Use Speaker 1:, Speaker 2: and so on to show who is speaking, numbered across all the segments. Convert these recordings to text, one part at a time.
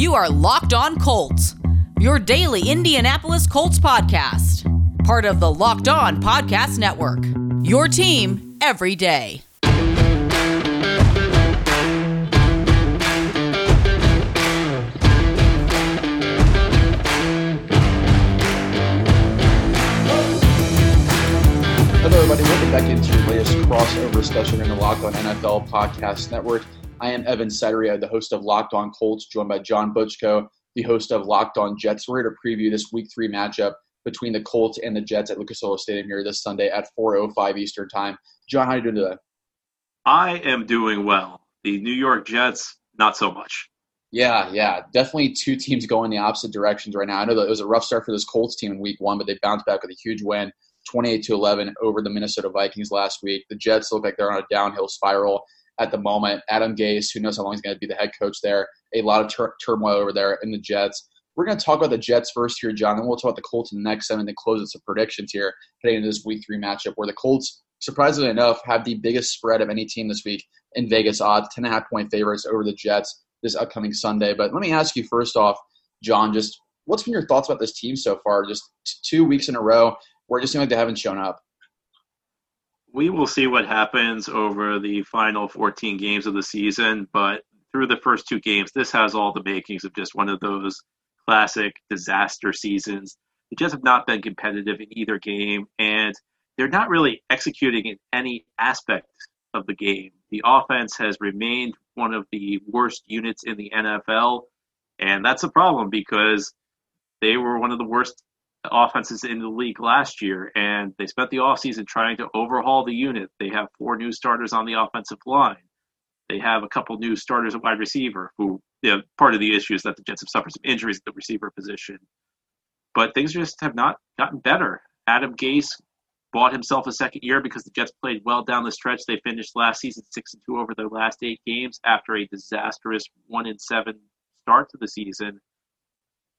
Speaker 1: You are Locked On Colts, your daily Indianapolis Colts podcast, part of the Locked On Podcast Network. Your team every day.
Speaker 2: Hello, everybody. Welcome back into your latest crossover special in the Locked On NFL Podcast Network. I am Evan Sidery, the host of Locked On Colts, joined by John Butchko, the host of Locked On Jets. We're here to preview this Week Three matchup between the Colts and the Jets at Lucas Oil Stadium here this Sunday at 4:05 Eastern Time. John, how are you doing today?
Speaker 3: I am doing well. The New York Jets, not so much.
Speaker 2: Yeah, yeah, definitely two teams going the opposite directions right now. I know that it was a rough start for this Colts team in Week One, but they bounced back with a huge win 28 to 11 over the Minnesota Vikings last week. The Jets look like they're on a downhill spiral at the moment. Adam Gase, who knows how long he's going to be the head coach there, a lot of tur- turmoil over there in the Jets. We're going to talk about the Jets first here, John, and we'll talk about the Colts in the next seven and then close with some predictions here heading into this Week Three matchup, where the Colts, surprisingly enough, have the biggest spread of any team this week in Vegas odds, 10 and a half point favorites over the Jets this upcoming Sunday. But let me ask you first off, John, just what's been your thoughts about this team so far? Just two weeks in a row where it just seems like they haven't shown up.
Speaker 3: We will see what happens over the final 14 games of the season, but through the first two games, this has all the makings of just one of those classic disaster seasons. They just have not been competitive in either game, and they're not really executing in any aspect of the game. The offense has remained one of the worst units in the NFL, and that's a problem because they were one of the worst offenses in the league last year, and they spent the offseason trying to overhaul the unit. They have four new starters on the offensive line. They have a couple new starters at wide receiver, who you know, part of the issue is that the Jets have suffered some injuries at the receiver position. But things just have not gotten better. Adam Gase bought himself a second year because the Jets played well down the stretch. They finished last season six and two over their last eight games after a disastrous one and seven start to the season.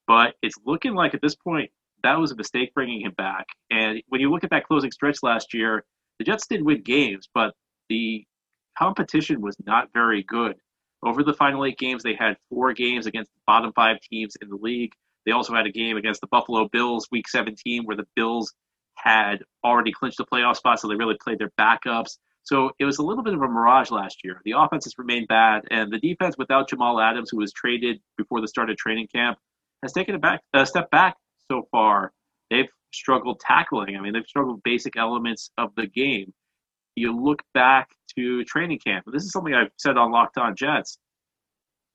Speaker 3: But it's looking like at this point that was a mistake bringing him back. And when you look at that closing stretch last year, the Jets did win games, but the competition was not very good. Over the final eight games, they had four games against the bottom five teams in the league. They also had a game against the Buffalo Bills, Week 17, where the Bills had already clinched the playoff spot, so they really played their backups. So it was a little bit of a mirage last year. The offense has remained bad, and the defense, without Jamal Adams, who was traded before the start of training camp, has taken a, back, a step back so far, they've struggled tackling. I mean, they've struggled basic elements of the game. You look back to training camp, this is something I've said on Locked On Jets.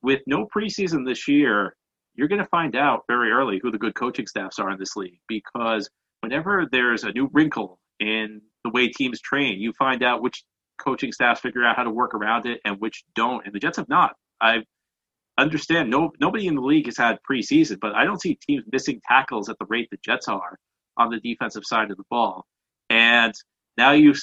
Speaker 3: With no preseason this year, you're going to find out very early who the good coaching staffs are in this league because whenever there's a new wrinkle in the way teams train, you find out which coaching staffs figure out how to work around it and which don't. And the Jets have not. I've understand no nobody in the league has had preseason, but I don't see teams missing tackles at the rate the Jets are on the defensive side of the ball. And now you've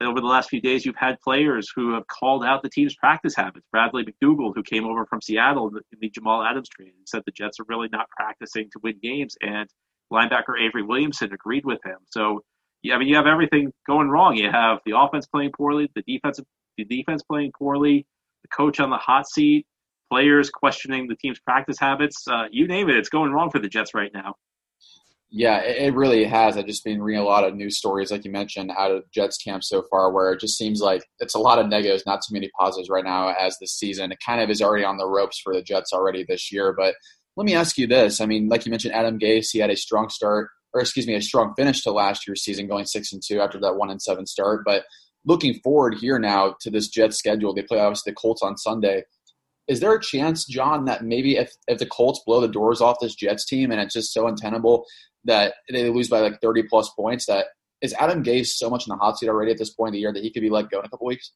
Speaker 3: over the last few days you've had players who have called out the team's practice habits. Bradley McDougald, who came over from Seattle in the, Jamal Adams trade, said the Jets are really not practicing to win games, and linebacker Avery Williamson agreed with him. So I mean you have everything going wrong. You have the offense playing poorly, the defense the defense playing poorly, the coach on the hot seat, players questioning the team's practice habits. Uh, you name it, it's going wrong for the Jets right now.
Speaker 2: Yeah, it really has. I've just been reading a lot of news stories, like you mentioned, out of Jets camp so far, where it just seems like it's a lot of negatives, not too many positives right now as the season. It kind of is already on the ropes for the Jets already this year. But let me ask you this: I mean, like you mentioned, Adam Gase, he had a strong start, or excuse me, a strong finish to last year's season, going six and two after that one and seven start. But looking forward here now to this Jets schedule, they play obviously the Colts on Sunday is there a chance, John, that maybe if, if the Colts blow the doors off this Jets team and it's just so untenable that they lose by like 30 plus points, that is Adam Gase so much in the hot seat already at this point in the year that he could be let go in a couple weeks?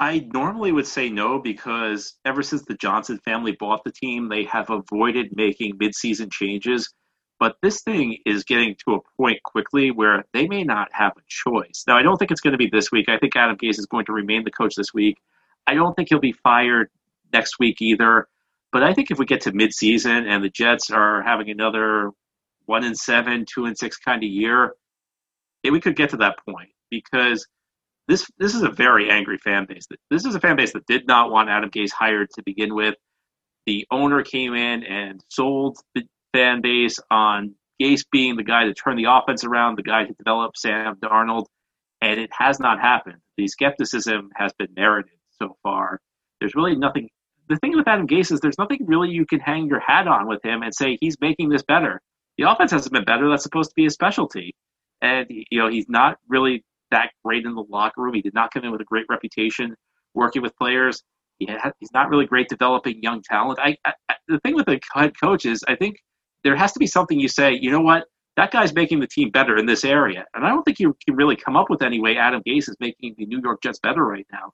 Speaker 3: I normally would say no because ever since the Johnson family bought the team, they have avoided making midseason changes. But this thing is getting to a point quickly where they may not have a choice. Now, I don't think it's going to be this week. I think Adam Gase is going to remain the coach this week. I don't think he'll be fired next week either. But I think if we get to midseason and the Jets are having another one and seven, two and six kind of year, we could get to that point because this this is a very angry fan base. This is a fan base that did not want Adam Gase hired to begin with. the owner came in and sold the fan base on Gase being the guy to turn the offense around, the guy to develop Sam Darnold, and it has not happened. The skepticism has been merited so far. There's really nothing. The thing with Adam Gase is there's nothing really you can hang your hat on with him and say he's making this better. The offense hasn't been better. That's supposed to be his specialty, and you know he's not really that great in the locker room. He did not come in with a great reputation working with players. He had, he's not really great developing young talent. I, I, the thing with the head coach is I think there has to be something you say. You know what? That guy's making the team better in this area, and I don't think you can really come up with any way Adam Gase is making the New York Jets better right now.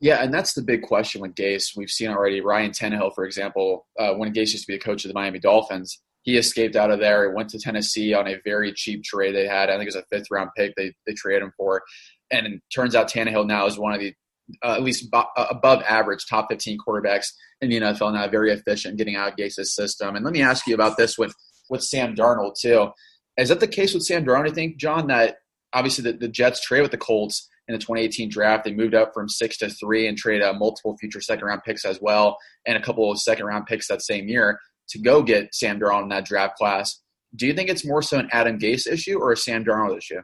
Speaker 2: Yeah, and that's the big question with Gase. We've seen already Ryan Tannehill, for example, uh, when Gase used to be the coach of the Miami Dolphins he escaped out of there. He went to Tennessee on a very cheap trade they had. I think it was a fifth round pick they, they traded him for. And it turns out Tannehill now is one of the uh, at least bo- uh, above average top 15 quarterbacks in the NFL now, very efficient getting out of Gase's system. And let me ask you about this with, with Sam Darnold, too. Is that the case with Sam Darnold, I think, John, that obviously the, the Jets trade with the Colts in the 2018 draft. They moved up from six to three and traded uh, multiple future second round picks as well, and a couple of second round picks that same year to go get Sam Darnold in that draft class. Do you think it's more so an Adam Gase issue or a Sam Darnold issue?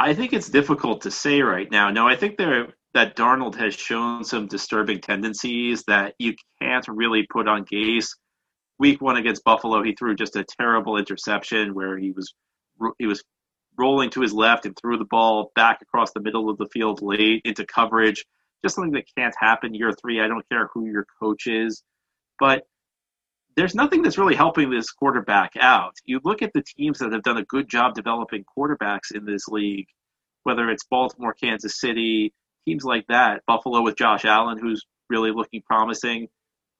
Speaker 3: I think it's difficult to say right now. No, I think there that Darnold has shown some disturbing tendencies that you can't really put on Gase. Week one against Buffalo, he threw just a terrible interception where he was he was rolling to his left and threw the ball back across the middle of the field late into coverage. Just something that can't happen year three. I don't care who your coach is, but there's nothing that's really helping this quarterback out. You look at the teams that have done a good job developing quarterbacks in this league, whether it's Baltimore, Kansas City, teams like that, Buffalo with Josh Allen, who's really looking promising.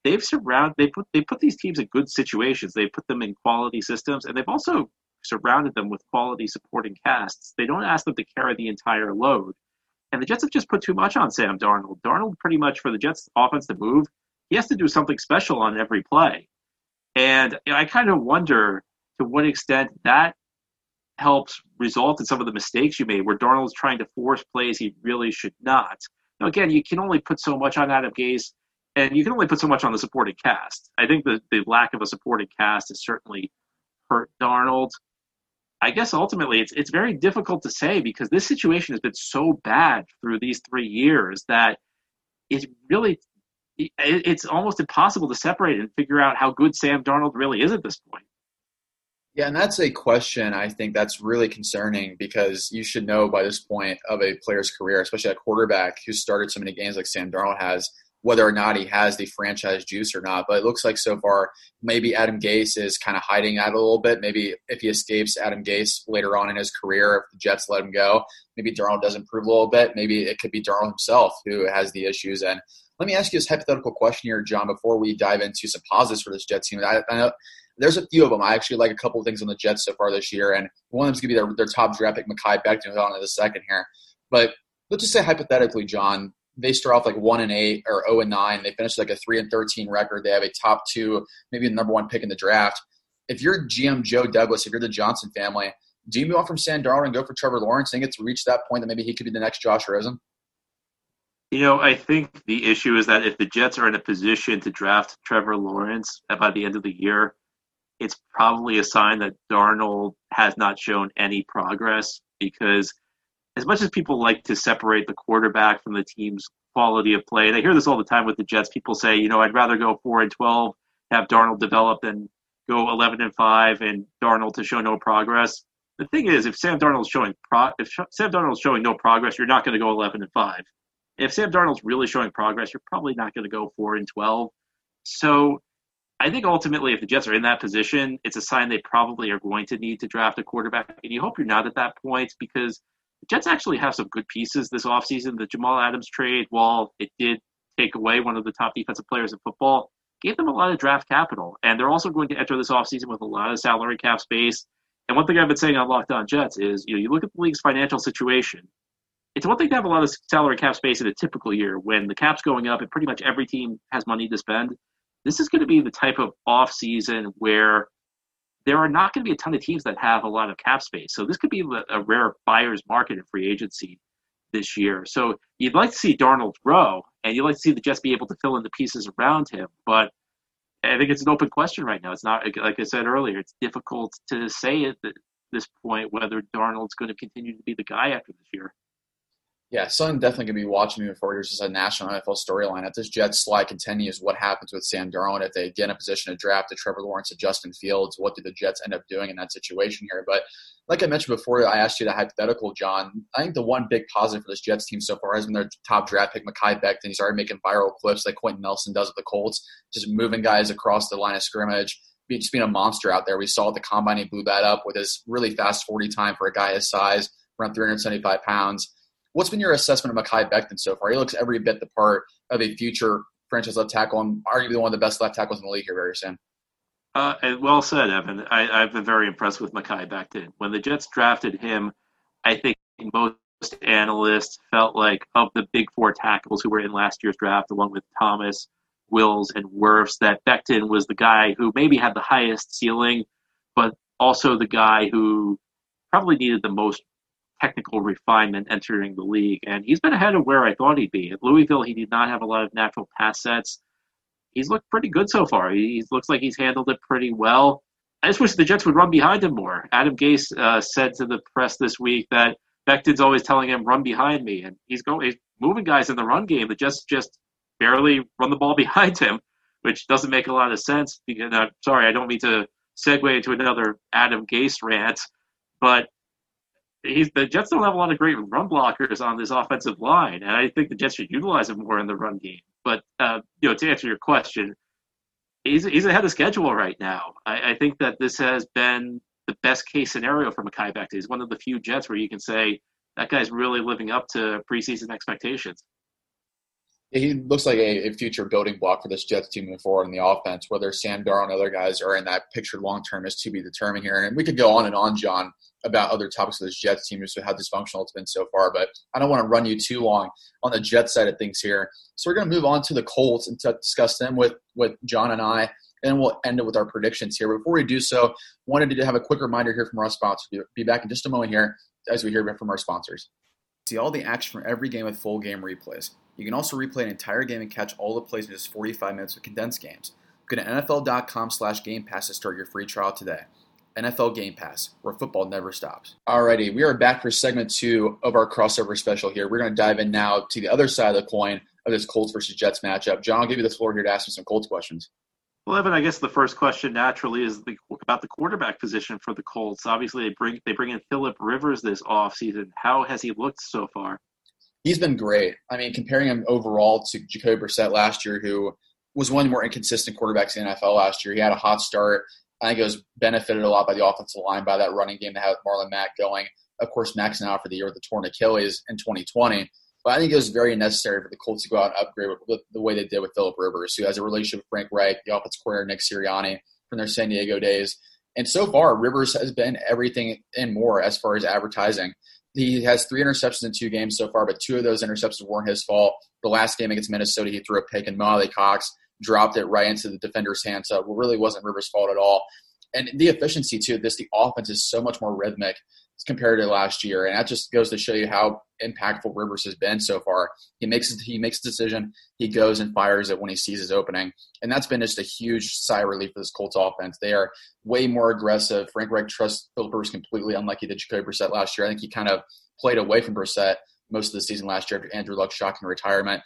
Speaker 3: They've surrounded they put they put these teams in good situations. They put them in quality systems, and they've also surrounded them with quality supporting casts. They don't ask them to carry the entire load. And the Jets have just put too much on Sam Darnold. Darnold, pretty much for the Jets offense to move, he has to do something special on every play. And I kind of wonder to what extent that helps result in some of the mistakes you made, where Darnold's trying to force plays he really should not. Now, again, you can only put so much on Adam Gase, and you can only put so much on the supporting cast. I think the, the lack of a supporting cast has certainly hurt Darnold. I guess ultimately it's it's very difficult to say because this situation has been so bad through these three years that it's really it's almost impossible to separate and figure out how good Sam Darnold really is at this point.
Speaker 2: Yeah, and that's a question I think that's really concerning because you should know by this point of a player's career, especially a quarterback who started so many games like Sam Darnold has, whether or not he has the franchise juice or not. But it looks like so far maybe Adam Gase is kind of hiding out a little bit. Maybe if he escapes Adam Gase later on in his career, if the Jets let him go, maybe Darnold does improve a little bit. Maybe it could be Darnold himself who has the issues. And let me ask you this hypothetical question here, John, before we dive into some positives for this Jets team. I, I know there's a few of them. I actually like a couple of things on the Jets so far this year, and one of them's going to be their, their top draft pick, Mekhi Becton, on in the second here. But let's just say hypothetically, John, they start off like one and eight or zero oh and nine. They finish like a three and thirteen record. They have a top two, maybe the number one pick in the draft. If you're GM Joe Douglas, if you're the Johnson family, do you move on from Sam Darnold and go for Trevor Lawrence? Think it's reached that point that maybe he could be the next Josh Rosen?
Speaker 3: You know, I think the issue is that if the Jets are in a position to draft Trevor Lawrence by the end of the year, it's probably a sign that Darnold has not shown any progress because as much as people like to separate the quarterback from the team's quality of play, and I hear this all the time with the Jets, people say, you know, I'd rather go 4 and 12, have Darnold develop than go 11 and 5 and Darnold to show no progress. The thing is, if Sam Darnold's showing pro- if Sam Darnold's showing no progress, you're not going to go 11 and 5 if Sam Darnold's really showing progress, you're probably not going to go four and twelve. So I think ultimately, if the Jets are in that position, it's a sign they probably are going to need to draft a quarterback. And you hope you're not at that point because Jets actually have some good pieces this offseason. The Jamal Adams trade, while it did take away one of the top defensive players in football, gave them a lot of draft capital. And they're also going to enter this offseason with a lot of salary cap space. And one thing I've been saying on Locked On Jets is, you know, you look at the league's financial situation it's one thing to have a lot of salary cap space in a typical year when the cap's going up and pretty much every team has money to spend. This is going to be the type of off season where there are not going to be a ton of teams that have a lot of cap space. So this could be a rare buyer's market in free agency. this year. So you'd like to see Darnold grow, and you'd like to see the Jets be able to fill in the pieces around him. But I think it's an open question right now. It's not like I said earlier. It's difficult to say at this point whether Darnold's going to continue to be the guy after this year.
Speaker 2: Yeah, something definitely going to be watching moving forward. Here's just a national NFL storyline. If this Jets slide continues, what happens with Sam Darnold if they get in a position to draft a Trevor Lawrence and Justin Fields? What do the Jets end up doing in that situation here? But like I mentioned before, I asked you the hypothetical, John. I think the one big positive for this Jets team so far has been their top draft pick, Mekhi Becton. He's already making viral clips like Quenton Nelson does with the Colts, just moving guys across the line of scrimmage, just being a monster out there. We saw at the combine he blew that up with his really fast 40 time for a guy his size, around 375 pounds What's been your assessment of Mekhi Becton so far? He looks every bit the part of a future franchise left tackle and arguably one of the best left tackles in the league here very soon.
Speaker 3: Uh, well said, Evan. I, have been very impressed with Mekhi Becton. When the Jets drafted him, I think most analysts felt like of the big four tackles who were in last year's draft, along with Thomas, Wills, and Wirfs, that Becton was the guy who maybe had the highest ceiling, but also the guy who probably needed the most technical refinement entering the league. And he's been ahead of where I thought he'd be. At Louisville, he did not have a lot of natural pass sets. He's looked pretty good so far. He looks like he's handled it pretty well. I just wish the Jets would run behind him more. Adam Gase uh, said to the press this week that Becton's always telling him, run behind me. And he's going, he's moving guys in the run game. The Jets just barely run the ball behind him, which doesn't make a lot of sense. Because, uh, sorry, I don't mean to segue into another Adam Gase rant, but he's the Jets don't have a lot of great run blockers on this offensive line, and I think the Jets should utilize him more in the run game. But uh, you know, to answer your question, he's he's ahead of schedule right now. I, I think that this has been the best case scenario for Mekhi Becton. He's one of the few Jets where you can say that guy's really living up to preseason expectations
Speaker 2: he looks like a, a, future building block for this Jets team moving forward in the offense. Whether Sam Darnold and other guys are in that picture long term is to be determined here. And we could go on and on, John, about other topics of this Jets team to how dysfunctional it's been so far. But I don't want to run you too long on the Jets side of things here. So we're going to move on to the Colts and discuss them with, with John and I. And we'll end it with our predictions here. Before we do so, wanted to have a quick reminder here from our sponsors. Be back in just a moment here as we hear from our sponsors. See all the action from every game with full game replays. You can also replay an entire game and catch all the plays in just 45 minutes with condensed games. Go to NFL.com slash Game Pass to start your free trial today. NFL Game Pass, where football never stops. Alrighty, we are back for segment two of our crossover special here. We're going to dive in now to the other side of the coin of this Colts versus Jets matchup. John, I'll give you the floor here to ask me some Colts questions.
Speaker 3: Well, Evan, I guess the first question naturally is the, about the quarterback position for the Colts. Obviously, they bring they bring in Philip Rivers this offseason. How has he looked so far?
Speaker 2: he's been great. I mean, comparing him overall to Jacoby Brissett last year, who was one of the more inconsistent quarterbacks in the NFL last year. He had a hot start. I think it was benefited a lot by the offensive line, by that running game that had Marlon Mack going. Of course, Mack's out for the year with the torn Achilles in 2020. But I think it was very necessary for the Colts to go out and upgrade with, the way they did with Philip Rivers, who has a relationship with Frank Reich, the offensive coordinator Nick Sirianni from their San Diego days. And so far, Rivers has been everything and more as far as advertising. He has three interceptions in two games so far, but two of those interceptions weren't his fault. The last game against Minnesota, he threw a pick, and Mo Alie-Cox dropped it right into the defender's hands. So it really wasn't Rivers' fault at all. And the efficiency too. This the offense is so much more rhythmic compared to last year, and that just goes to show you how impactful Rivers has been so far. He makes he makes a decision, he goes and fires it when he sees his opening, and that's been just a huge sigh of relief for this Colts offense. They are way more aggressive. Frank Reich trusts Philip Rivers completely, unlike he did Jacoby Brissett last year. I think he kind of played away from Brissett most of the season last year after Andrew Luck's shocking retirement.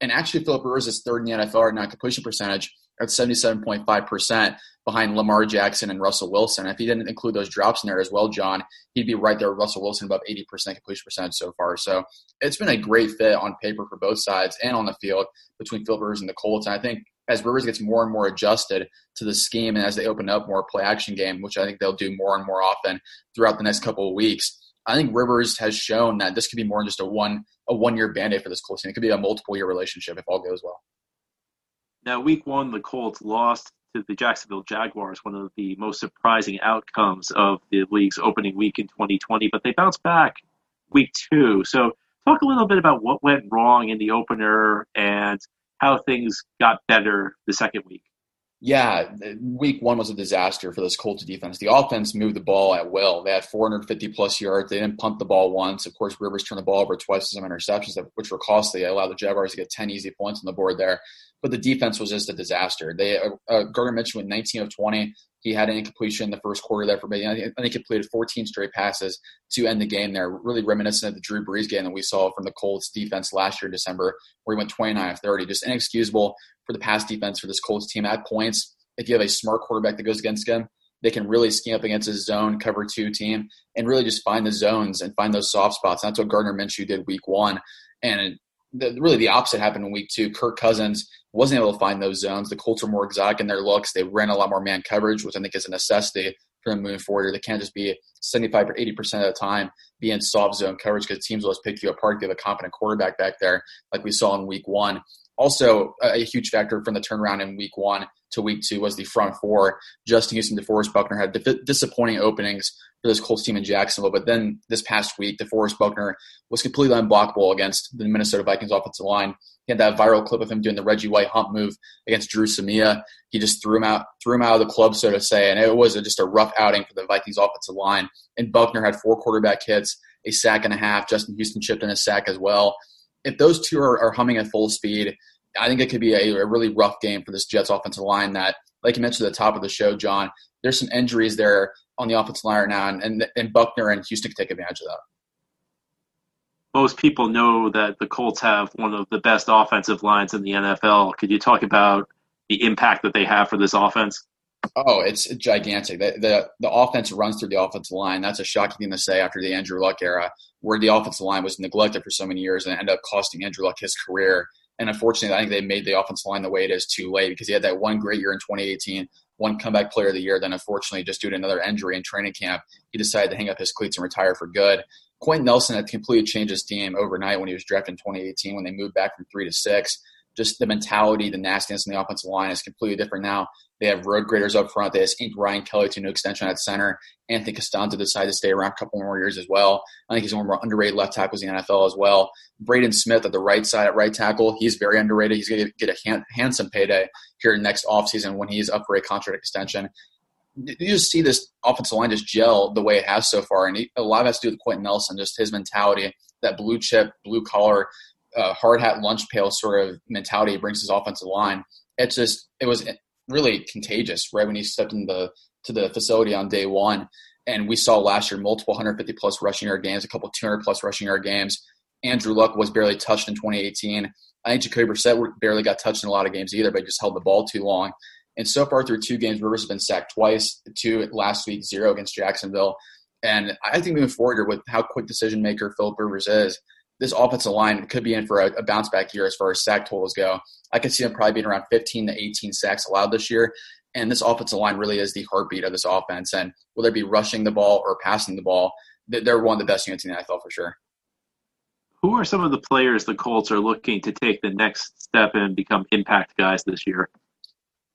Speaker 2: And actually, Philip Rivers is third in the NFL now completion percentage at 77.5% behind Lamar Jackson and Russell Wilson. If he didn't include those drops in there as well, John, he'd be right there with Russell Wilson above 80% completion percentage so far. So it's been a great fit on paper for both sides and on the field between Philip Rivers and the Colts. And I think as Rivers gets more and more adjusted to the scheme and as they open up more play action game, which I think they'll do more and more often throughout the next couple of weeks, I think Rivers has shown that this could be more than just a one a one year band aid for this Colts team. It could be a multiple year relationship if all goes well.
Speaker 3: Now, week one, the Colts lost to the Jacksonville Jaguars, one of the most surprising outcomes of the league's opening week in 2020, but they bounced back week two. So, talk a little bit about what went wrong in the opener and how things got better the second week.
Speaker 2: Yeah, week one was a disaster for this Colts defense. The offense moved the ball at will. They had 450 plus yards. They didn't punt the ball once. Of course, Rivers turned the ball over twice with some interceptions, which were costly. Allowed the Jaguars to get 10 easy points on the board there. But the defense was just a disaster. They uh, uh Gardner Minshew went 19 of 20. He had an incompletion in the first quarter there for me. I think he completed 14 straight passes to end the game there, really reminiscent of the Drew Brees game that we saw from the Colts defense last year in December, where he went 29 of 30. Just inexcusable for the pass defense for this Colts team at points. If you have a smart quarterback that goes against him, they can really scheme up against his zone cover two team and really just find the zones and find those soft spots. And that's what Gardner Minshew did week one. And the, really the opposite happened in week two. Kirk Cousins wasn't able to find those zones. The Colts are more exotic in their looks. They ran a lot more man coverage, which I think is a necessity for them moving forward. They can't just be 75 or 80% of the time be in soft zone coverage because teams will just pick you apart. They have a competent quarterback back there, like we saw in week one. Also, a huge factor from the turnaround in week one to week two was the front four. Justin Houston, DeForest Buckner had disappointing openings for this Colts team in Jacksonville. But then this past week, DeForest Buckner was completely unblockable against the Minnesota Vikings offensive line. He had that viral clip of him doing the Reggie White hump move against Dru Samia. He just threw him out, threw him out of the club, so to say, and it was just a rough outing for the Vikings offensive line. And Buckner had four quarterback hits, a sack and a half. Justin Houston chipped in a sack as well if those two are, are humming at full speed, I think it could be a, a, really rough game for this Jets offensive line. That, like you mentioned at the top of the show, John, there's some injuries there on the offensive line right now, and, and, and Buckner and Houston can take advantage of that.
Speaker 3: Most people know that the Colts have one of the best offensive lines in the NFL. Could you talk about the impact that they have for this offense?
Speaker 2: Oh, it's gigantic. The, the, the offense runs through the offensive line. That's a shocking thing to say after the Andrew Luck era, where the offensive line was neglected for so many years and ended up costing Andrew Luck his career. And unfortunately, I think they made the offensive line the way it is too late because he had that one great year in 2018, won comeback player of the year. Then, unfortunately, just due to another injury in training camp, he decided to hang up his cleats and retire for good. Quenton Nelson had completely changed his team overnight when he was drafted in 2018 when they moved back from three to six just the mentality, the nastiness in the offensive line is completely different now. They have road graders up front. They just inked Ryan Kelly to a new extension at center. Anthony Castonzo decided to stay around a couple more years as well. I think he's one of more underrated left tackles in the NFL as well. Braden Smith at the right side at right tackle, he's very underrated. He's going to get a handsome payday here next offseason when he's up for a contract extension. You just see this offensive line just gel the way it has so far, and a lot of it has to do with Quenton Nelson, just his mentality, that blue chip, blue collar uh, hard hat lunch pail sort of mentality he brings his offensive line. It's just it was really contagious right when he stepped into the to the facility on day one. And we saw last year multiple 150 plus rushing yard games, a couple 200 plus rushing yard games. Andrew Luck was barely touched in 2018. I think Jacoby Brissett barely got touched in a lot of games either, but just held the ball too long. And so far through two games, Rivers has been sacked twice, two last week, zero against Jacksonville. And I think moving forward with how quick decision maker Philip Rivers is, this offensive line could be in for a, a, bounce back year as far as sack totals go. I could see them probably being around 15 to 18 sacks allowed this year. And this offensive line really is the heartbeat of this offense. And whether it be rushing the ball or passing the ball, they're one of the best units in the NFL for sure.
Speaker 3: Who are some of the players the Colts are looking to take the next step and become impact guys this year?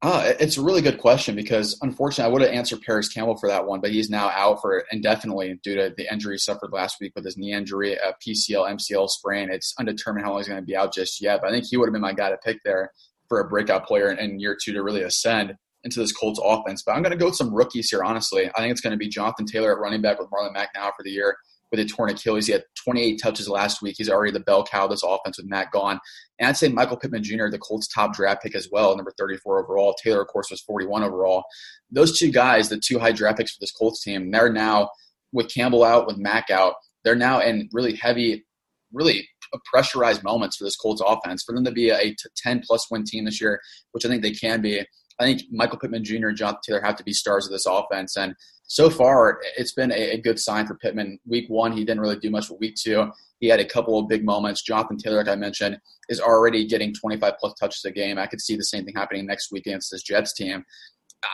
Speaker 2: Uh, it's a really good question because unfortunately I would have answered Parris Campbell for that one, but he's now out for indefinitely due to the injury he suffered last week with his knee injury, a PCL, MCL sprain. It's undetermined how long he's going to be out just yet, but I think he would have been my guy to pick there for a breakout player in, in year two to really ascend into this Colts offense. But I'm going to go with some rookies here, honestly. I think it's going to be Jonathan Taylor at running back with Marlon Mack now for the year with a torn Achilles. He had 28 touches last week. He's already the bell cow of this offense with Matt gone. And I'd say Michael Pittman Jr., the Colts' top draft pick as well, number 34 overall. Taylor, of course, was 41 overall. Those two guys, the two high draft picks for this Colts team, they're now with Campbell out, with Mack out. They're now in really heavy, really pressurized moments for this Colts offense. For them to be a 10 plus win team this year, which I think they can be, I think Michael Pittman Jr. and Jonathan Taylor have to be stars of this offense. And so far, it's been a, a, good sign for Pittman. Week one, he didn't really do much. But week two, he had a couple of big moments. Jonathan Taylor, like I mentioned, is already getting 25 plus touches a game. I could see the same thing happening next week against this Jets team.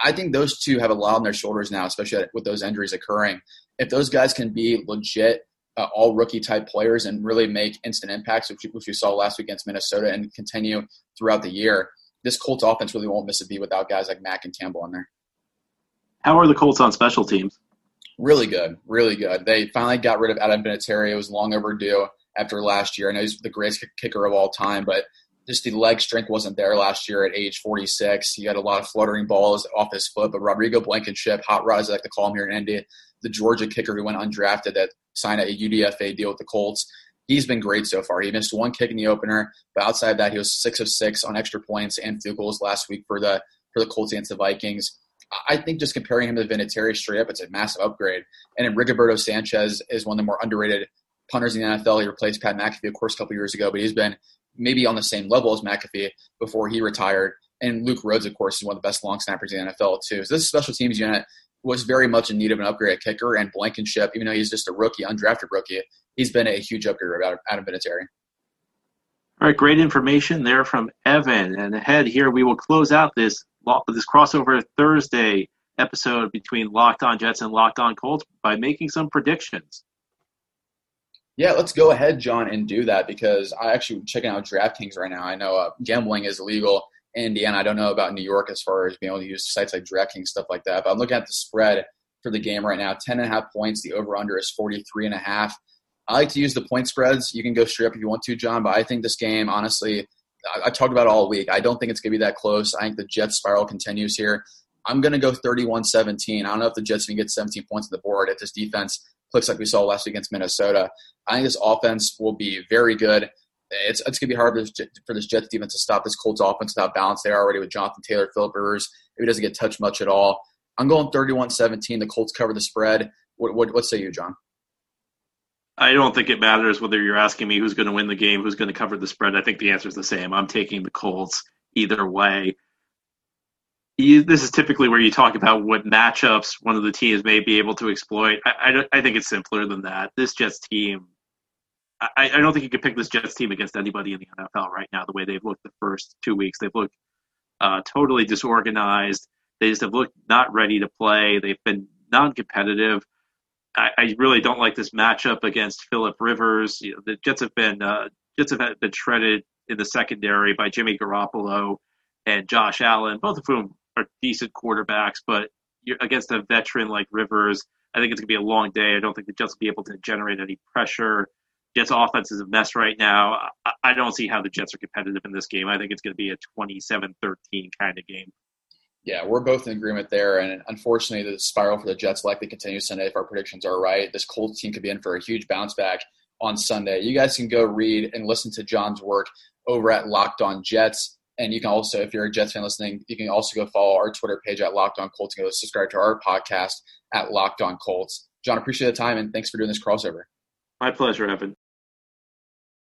Speaker 2: I think those two have a lot on their shoulders now, especially with those injuries occurring. If those guys can be legit uh, all rookie type players and really make instant impacts, which, which we saw last week against Minnesota, and continue throughout the year, this Colts offense really won't miss a beat without guys like Mack and Campbell in there.
Speaker 3: How are the Colts on special teams?
Speaker 2: Really good, really good. They finally got rid of Adam Vinatieri. It was long overdue after last year. I know he's the greatest kicker of all time, but just the leg strength wasn't there last year at age 46. He had a lot of fluttering balls off his foot, but Rodrigo Blankenship, hot rod as I like to call him here in Indy, the Georgia kicker who went undrafted that signed a UDFA deal with the Colts. He's been great so far. He missed one kick in the opener, but outside of that, he was six of six on extra points and field goals last week for the for the Colts against the Vikings. I think just comparing him to Vinatieri straight up, it's a massive upgrade. And then Rigoberto Sanchez is one of the more underrated punters in the NFL. He replaced Pat McAfee, of course, a couple years ago, but he's been maybe on the same level as McAfee before he retired. And Luke Rhodes, of course, is one of the best long snappers in the NFL, too. So this special teams unit was very much in need of an upgrade at kicker. And Blankenship, even though he's just a rookie, undrafted rookie, he's been a huge upgrade out of Adam Vinatieri.
Speaker 3: All right, great information there from Evan. And ahead here, we will close out this this crossover Thursday episode between Locked On Jets and Locked On Colts by making some predictions.
Speaker 2: Yeah, let's go ahead, John, and do that because I actually checking out DraftKings right now. I know uh, gambling is illegal in Indiana. I don't know about New York as far as being able to use sites like DraftKings stuff like that. But I'm looking at the spread for the game right now. 10 and a half points. The over under is 43 and a half. I like to use the point spreads. You can go straight up if you want to, John. But I think this game, honestly, I, I talked about all week. I don't think it's going to be that close. I think the Jets spiral continues here. I'm going to go 31 17. I don't know if the Jets can get 17 points on the board if this defense clicks like we saw last week against Minnesota. I think this offense will be very good. It's, it's going to be hard for this, for this Jets defense to stop this Colts offense without balance there already with Jonathan Taylor, Philip Rivers. If he doesn't get touched much at all, I'm going 31 17. The Colts cover the spread. What, what, what say you, John?
Speaker 3: I don't think it matters whether you're asking me who's going to win the game, who's going to cover the spread. I think the answer is the same. I'm taking the Colts either way you, this is typically where you talk about what matchups one of the teams may be able to exploit. I, I, I think it's simpler than that. This Jets team, I, I, don't think you could pick this Jets team against anybody in the NFL right now. The way they've looked the first two weeks, they've looked uh, totally disorganized. They just have looked not ready to play. They've been non-competitive. I, I really don't like this matchup against Philip Rivers. You know, the Jets have been uh, Jets have been shredded in the secondary by Jimmy Garoppolo and Josh Allen, both of whom are decent quarterbacks, but against a veteran like Rivers, I think it's going to be a long day. I don't think the Jets will be able to generate any pressure. Jets offense is a mess right now. I don't see how the Jets are competitive in this game. I think it's going to be a 27-13 kind of game.
Speaker 2: Yeah, we're both in agreement there. And unfortunately, the spiral for the Jets likely continues Sunday if our predictions are right. This Colts team could be in for a huge bounce back on Sunday. You guys can go read and listen to John's work over at Locked On Jets. And you can also, if you're a Jets fan listening, you can also go follow our Twitter page at Locked On Colts and go subscribe to our podcast at Locked On Colts. John, appreciate the time and thanks for doing this crossover.
Speaker 3: My pleasure, Evan.